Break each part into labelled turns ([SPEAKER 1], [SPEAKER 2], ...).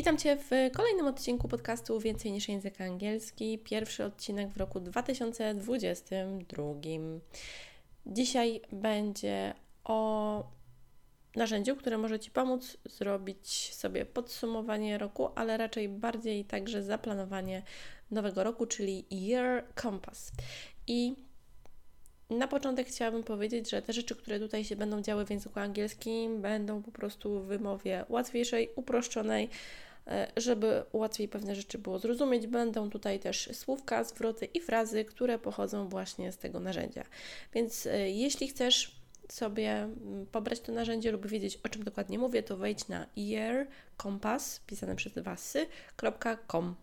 [SPEAKER 1] Witam Cię w kolejnym odcinku podcastu Więcej niż język angielski. Pierwszy odcinek w roku 2022. Dzisiaj będzie o narzędziu, które może Ci pomóc zrobić sobie podsumowanie roku, ale raczej bardziej także zaplanowanie nowego roku, czyli Year Compass. I na początek chciałabym powiedzieć, że te rzeczy, które tutaj się będą działy w języku angielskim, będą po prostu w wymowie łatwiejszej, uproszczonej, żeby łatwiej pewne rzeczy było zrozumieć. Będą tutaj też słówka, zwroty i frazy, które pochodzą właśnie z tego narzędzia. Więc e, jeśli chcesz sobie mm, pobrać to narzędzie lub wiedzieć, o czym dokładnie mówię, to wejdź na earcompass, pisane przez wasy.com.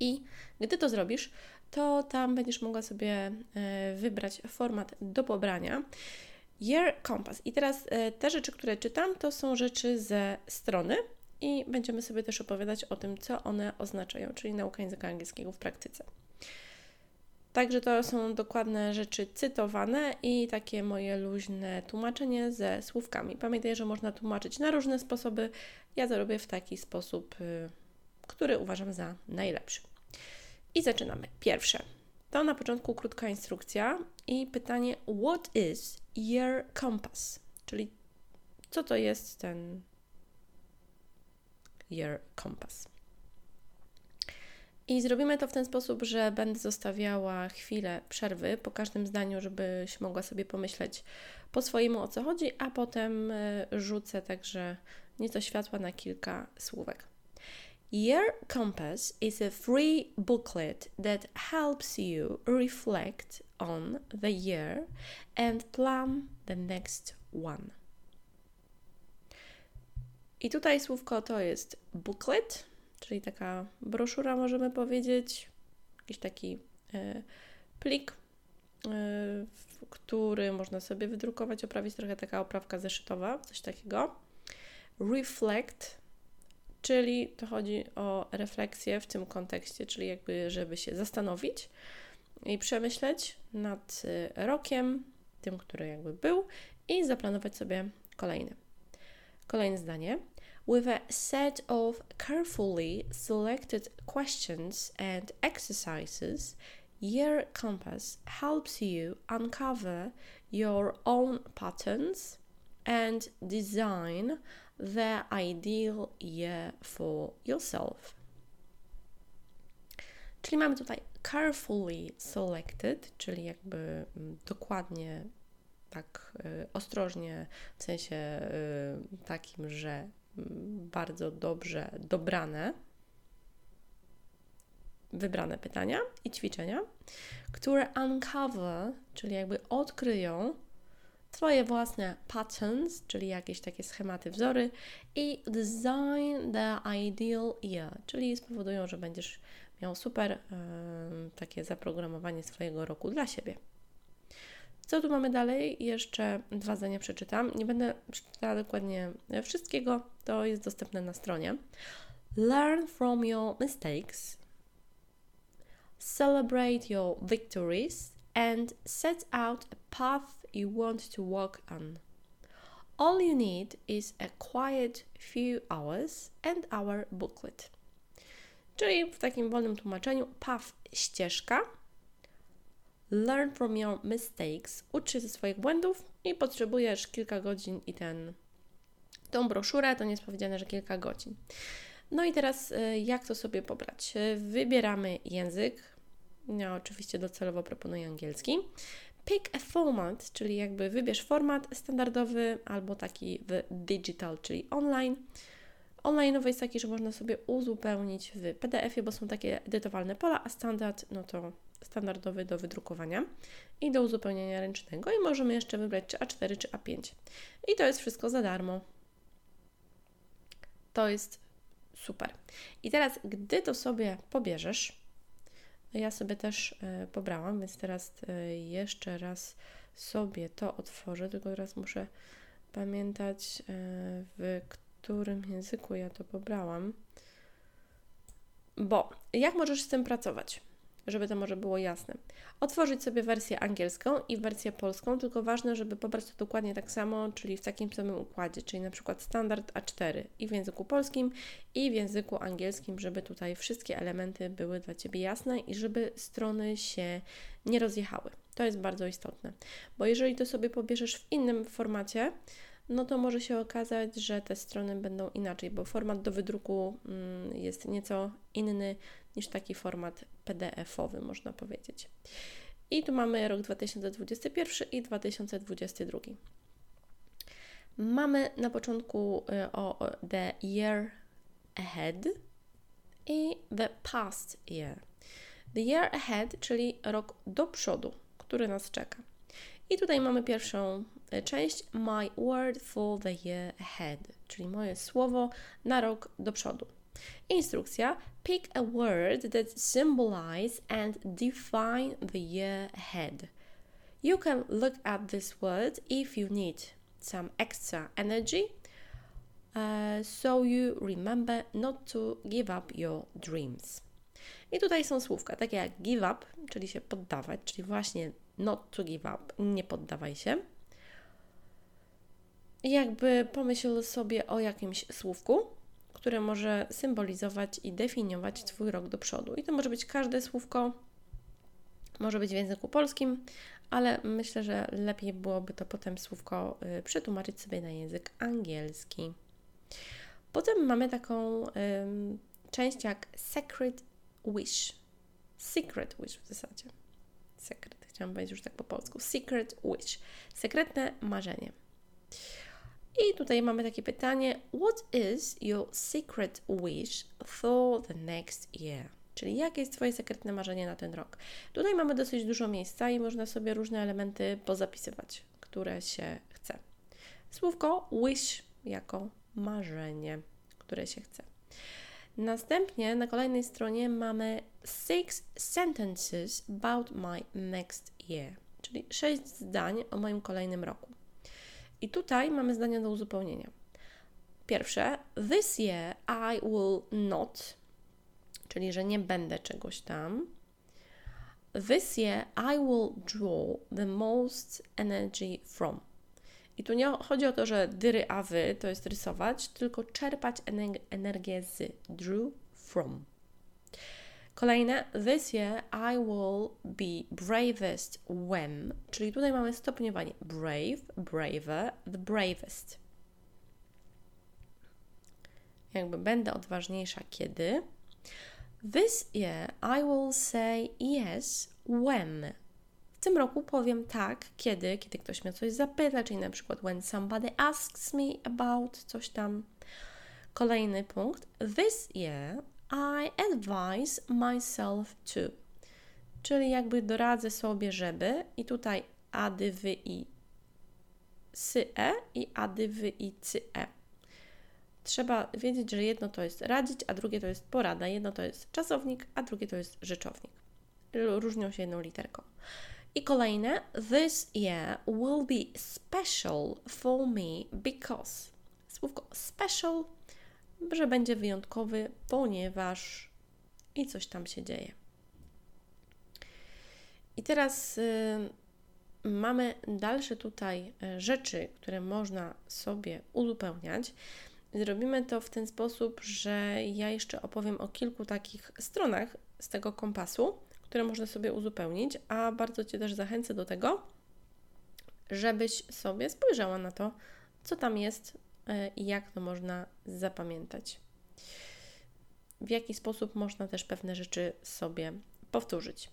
[SPEAKER 1] I gdy to zrobisz, to tam będziesz mogła sobie e, wybrać format do pobrania. Year Compass. I teraz e, te rzeczy, które czytam, to są rzeczy ze strony i będziemy sobie też opowiadać o tym, co one oznaczają, czyli nauka języka angielskiego w praktyce. Także to są dokładne rzeczy cytowane i takie moje luźne tłumaczenie ze słówkami. Pamiętaj, że można tłumaczyć na różne sposoby. Ja to robię w taki sposób, y, który uważam za najlepszy. I zaczynamy. Pierwsze. To na początku krótka instrukcja i pytanie: What is your compass? Czyli co to jest ten your compass? I zrobimy to w ten sposób, że będę zostawiała chwilę przerwy po każdym zdaniu, żebyś mogła sobie pomyśleć po swojemu o co chodzi, a potem e, rzucę także nieco światła na kilka słówek. Year Compass is a free booklet that helps you reflect on the year and plan the next one. I tutaj słówko to jest booklet, czyli taka broszura, możemy powiedzieć, jakiś taki y, plik, y, który można sobie wydrukować, oprawić trochę taka oprawka zeszytowa, coś takiego. Reflect czyli to chodzi o refleksję w tym kontekście, czyli jakby, żeby się zastanowić i przemyśleć nad y, rokiem, tym, który jakby był, i zaplanować sobie kolejny. Kolejne zdanie. With a set of carefully selected questions and exercises, Year Compass helps you uncover your own patterns and design the ideal year for yourself. Czyli mamy tutaj carefully selected, czyli jakby mm, dokładnie tak y, ostrożnie, w sensie y, takim, że mm, bardzo dobrze dobrane, wybrane pytania i ćwiczenia, które uncover, czyli jakby odkryją Twoje własne patterns, czyli jakieś takie schematy, wzory i design the ideal year, czyli spowodują, że będziesz miał super takie zaprogramowanie swojego roku dla siebie. Co tu mamy dalej? Jeszcze dwa zdania przeczytam. Nie będę czytała dokładnie wszystkiego, to jest dostępne na stronie. Learn from your mistakes. Celebrate your victories and set out a path you want to walk on. All you need is a quiet few hours and our booklet. Czyli w takim wolnym tłumaczeniu path ścieżka, learn from your mistakes, ucz się ze swoich błędów i potrzebujesz kilka godzin i ten tą broszurę, to nie jest powiedziane, że kilka godzin. No i teraz y, jak to sobie pobrać? Wybieramy język. Ja oczywiście docelowo proponuję angielski. Pick a format, czyli jakby wybierz format standardowy albo taki w digital, czyli online. Online jest taki, że można sobie uzupełnić w PDF-ie, bo są takie edytowalne pola, a standard no to standardowy do wydrukowania i do uzupełnienia ręcznego i możemy jeszcze wybrać czy A4 czy A5. I to jest wszystko za darmo. To jest super. I teraz, gdy to sobie pobierzesz, ja sobie też e, pobrałam, więc teraz e, jeszcze raz sobie to otworzę, tylko teraz muszę pamiętać, e, w którym języku ja to pobrałam. Bo jak możesz z tym pracować? Żeby to może było jasne. Otworzyć sobie wersję angielską i wersję polską, tylko ważne, żeby pobrać to dokładnie tak samo, czyli w takim samym układzie, czyli na przykład standard A4 i w języku polskim i w języku angielskim, żeby tutaj wszystkie elementy były dla Ciebie jasne i żeby strony się nie rozjechały. To jest bardzo istotne, bo jeżeli to sobie pobierzesz w innym formacie, no to może się okazać, że te strony będą inaczej, bo format do wydruku mm, jest nieco inny niż taki format PDF-owy, można powiedzieć. I tu mamy rok 2021 i 2022. Mamy na początku y, o the year ahead i the past year. The year ahead, czyli rok do przodu, który nas czeka. I tutaj mamy pierwszą y, część My word for the year ahead, czyli moje słowo na rok do przodu. Instrukcja: Pick a word that symbolize and define the year ahead. You can look at this word if you need some extra energy, uh, so you remember not to give up your dreams. I tutaj są słówka takie jak give up, czyli się poddawać, czyli właśnie not to give up, nie poddawaj się. Jakby pomyśl sobie o jakimś słówku, które może symbolizować i definiować Twój rok do przodu. I to może być każde słówko, może być w języku polskim, ale myślę, że lepiej byłoby to potem słówko y, przetłumaczyć sobie na język angielski. Potem mamy taką y, część jak Secret Wish. Secret Wish w zasadzie. Secret, chciałam powiedzieć już tak po polsku. Secret Wish. Sekretne marzenie. I tutaj mamy takie pytanie: What is your secret wish for the next year? Czyli jakie jest Twoje sekretne marzenie na ten rok? Tutaj mamy dosyć dużo miejsca i można sobie różne elementy pozapisywać, które się chce. Słówko wish jako marzenie, które się chce. Następnie na kolejnej stronie mamy six sentences about my next year, czyli sześć zdań o moim kolejnym roku. I tutaj mamy zdania do uzupełnienia. Pierwsze, this year I will not, czyli że nie będę czegoś tam. This year I will draw the most energy from. I tu nie chodzi o to, że dyry a wy to jest rysować, tylko czerpać energię z. Drew from. Kolejne, this year I will be bravest when, czyli tutaj mamy stopniowanie brave, braver, the bravest. Jakby będę odważniejsza kiedy. This year I will say yes when. W tym roku powiem tak, kiedy, kiedy ktoś mnie coś zapyta, czyli na przykład when somebody asks me about coś tam. Kolejny punkt. This year i advise myself to. Czyli jakby doradzę sobie, żeby i tutaj ady, wy i sy e i ady, wy i cy e. Trzeba wiedzieć, że jedno to jest radzić, a drugie to jest porada. Jedno to jest czasownik, a drugie to jest rzeczownik. Różnią się jedną literką. I kolejne, this year will be special for me because. Słówko special że będzie wyjątkowy, ponieważ i coś tam się dzieje. I teraz y, mamy dalsze tutaj y, rzeczy, które można sobie uzupełniać. Zrobimy to w ten sposób, że ja jeszcze opowiem o kilku takich stronach z tego kompasu, które można sobie uzupełnić, a bardzo Cię też zachęcę do tego, żebyś sobie spojrzała na to, co tam jest i jak to można zapamiętać. W jaki sposób można też pewne rzeczy sobie powtórzyć.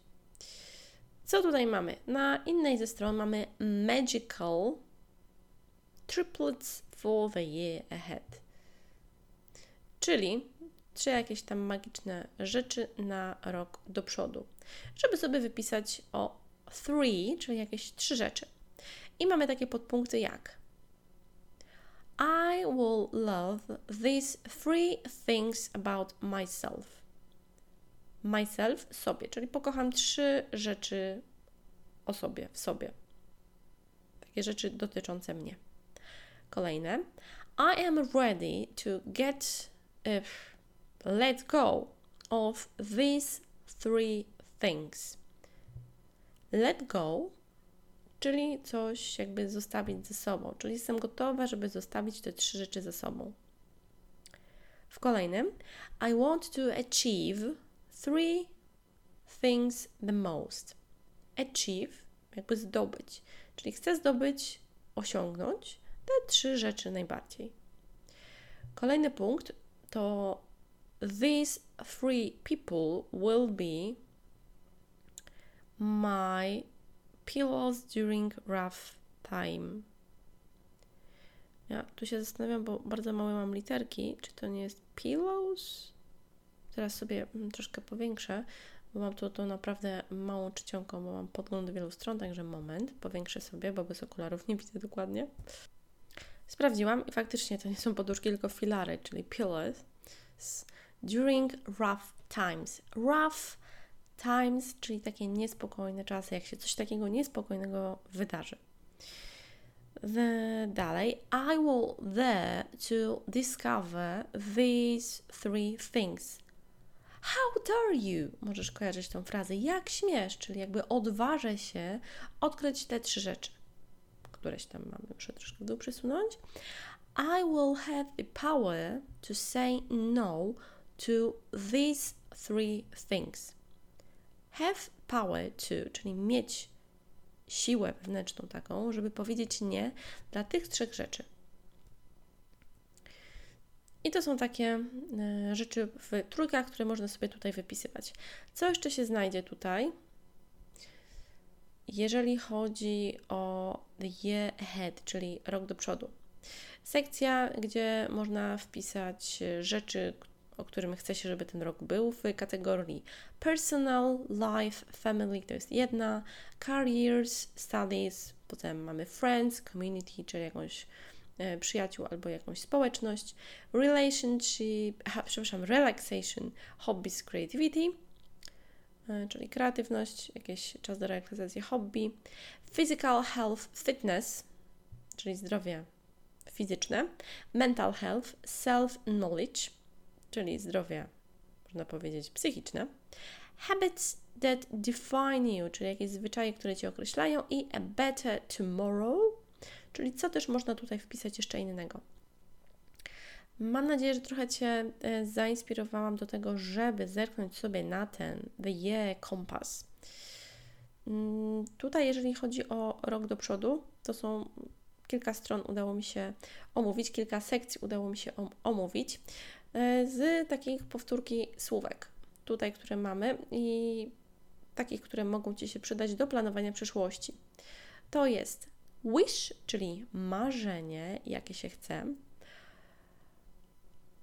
[SPEAKER 1] Co tutaj mamy? Na innej ze stron mamy Magical Triplets for the Year Ahead. Czyli trzy jakieś tam magiczne rzeczy na rok do przodu, żeby sobie wypisać o three, czyli jakieś trzy rzeczy. I mamy takie podpunkty jak I will love these three things about myself. Myself, sobie, czyli pokocham trzy rzeczy o sobie, w sobie. Takie rzeczy dotyczące mnie. Kolejne. I am ready to get, uh, let go of these three things. Let go, czyli coś jakby zostawić ze sobą, czyli jestem gotowa, żeby zostawić te trzy rzeczy ze sobą. W kolejnym, I want to achieve three things the most. Achieve, jakby zdobyć, czyli chcę zdobyć, osiągnąć te trzy rzeczy najbardziej. Kolejny punkt to these three people will be my pillows during rough time. Ja tu się zastanawiam, bo bardzo małe mam literki. Czy to nie jest pillows? Teraz sobie mm, troszkę powiększę, bo mam tu to naprawdę małą czcionką, bo mam podgląd wielu stron, także moment, powiększę sobie, bo bez okularów nie widzę dokładnie. Sprawdziłam i faktycznie to nie są poduszki, tylko filary, czyli pillows. During rough times. Rough times, czyli takie niespokojne czasy, jak się coś takiego niespokojnego wydarzy. The, dalej, I will there to discover these three things. How dare you? Możesz kojarzyć tą frazę. Jak śmiesz? Czyli jakby odważę się odkryć te trzy rzeczy. Któreś tam mamy. Muszę troszkę w dół przesunąć. I will have the power to say no to these three things. Have power to, czyli mieć siłę wewnętrzną taką, żeby powiedzieć nie dla tych trzech rzeczy. I to są takie e, rzeczy w trójkach, które można sobie tutaj wypisywać. Co jeszcze się znajdzie tutaj? Jeżeli chodzi o the year ahead, czyli rok do przodu. Sekcja, gdzie można wpisać rzeczy, o którym chce się, żeby ten rok był, w kategorii personal, life, family, to jest jedna, careers, studies, potem mamy friends, community, czyli jakąś e, przyjaciół albo jakąś społeczność, relationship, aha, przepraszam, relaxation, hobbies, creativity, e, czyli kreatywność, jakiś czas do relaksacji, hobby, physical health, fitness, czyli zdrowie fizyczne, mental health, self-knowledge, czyli zdrowie, można powiedzieć, psychiczne, habits that define you, czyli jakieś zwyczaje, które Cię określają i a better tomorrow, czyli co też można tutaj wpisać jeszcze innego. Mam nadzieję, że trochę Cię e, zainspirowałam do tego, żeby zerknąć sobie na ten Year Compass. Mm, tutaj, jeżeli chodzi o rok do przodu, to są kilka stron udało mi się omówić, kilka sekcji udało mi się omówić. E, z takich powtórki słówek, tutaj, które mamy i takich, które mogą Ci się przydać do planowania przyszłości. To jest wish, czyli marzenie, jakie się chce.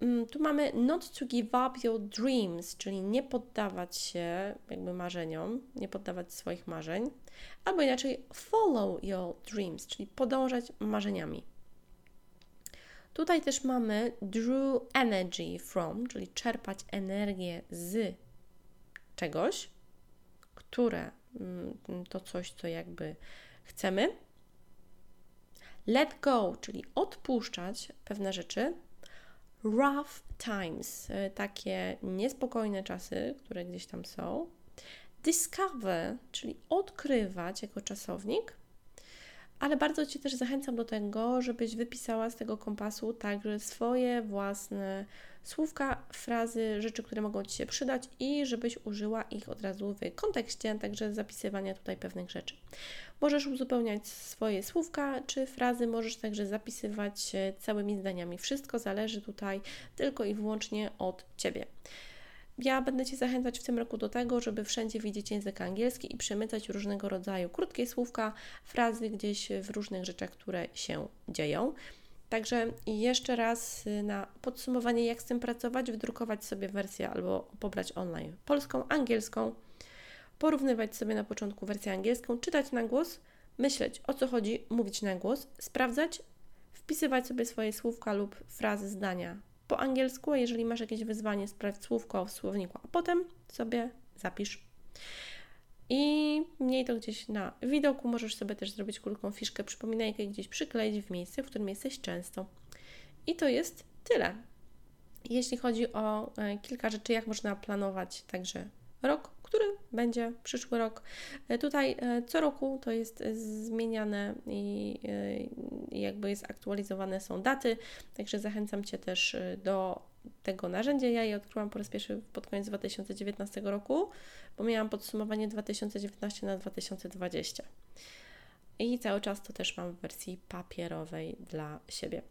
[SPEAKER 1] Mm, tu mamy not to give up your dreams, czyli nie poddawać się jakby marzeniom, nie poddawać swoich marzeń, albo inaczej follow your dreams, czyli podążać marzeniami. Tutaj też mamy draw energy from, czyli czerpać energię z czegoś, które mm, to coś, co jakby chcemy. Let go, czyli odpuszczać pewne rzeczy. Rough times, y, takie niespokojne czasy, które gdzieś tam są. Discover, czyli odkrywać jako czasownik ale bardzo Cię też zachęcam do tego, żebyś wypisała z tego kompasu także swoje własne słówka, frazy, rzeczy, które mogą Ci się przydać i żebyś użyła ich od razu w kontekście, także zapisywania tutaj pewnych rzeczy. Możesz uzupełniać swoje słówka czy frazy, możesz także zapisywać całymi zdaniami. Wszystko zależy tutaj tylko i wyłącznie od Ciebie. Ja będę Cię zachęcać w tym roku do tego, żeby wszędzie widzieć język angielski i przemycać różnego rodzaju krótkie słówka, frazy gdzieś w różnych rzeczach, które się dzieją. Także jeszcze raz na podsumowanie, jak z tym pracować, wydrukować sobie wersję albo pobrać online polską, angielską, porównywać sobie na początku wersję angielską, czytać na głos, myśleć o co chodzi, mówić na głos, sprawdzać, wpisywać sobie swoje słówka lub frazy, zdania po angielsku, a jeżeli masz jakieś wyzwanie, sprawdź słówko w słowniku, a potem sobie zapisz. I mniej to gdzieś na widoku możesz sobie też zrobić krótką fiszkę, przypominajkę gdzieś przykleić w miejsce, w którym jesteś często. I to jest tyle. Jeśli chodzi o e, kilka rzeczy, jak można planować także rok, który będzie przyszły rok. E, tutaj e, co roku to jest zmieniane i jakby jest aktualizowane są daty, także zachęcam Cię też do tego narzędzia. Ja je odkryłam po raz pierwszy pod koniec 2019 roku, bo miałam podsumowanie 2019 na 2020. I cały czas to też mam w wersji papierowej dla siebie.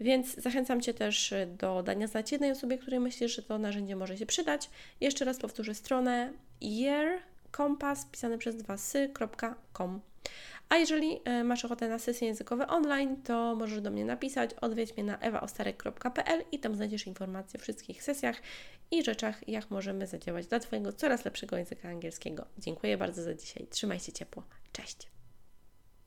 [SPEAKER 1] Więc zachęcam Cię też do dania znać jednej osobie, której myślisz, że to narzędzie może się przydać. Jeszcze raz powtórzę stronę yearcompass pisane przez dwa sy.com. A jeżeli e, masz ochotę na sesje językowe online, to możesz do mnie napisać, odwiedź mnie na ewaostarek.pl i tam znajdziesz informacje o wszystkich sesjach i rzeczach, jak możemy zadziałać dla Twojego coraz lepszego języka angielskiego. Dziękuję bardzo za dzisiaj. Trzymaj się ciepło. Cześć!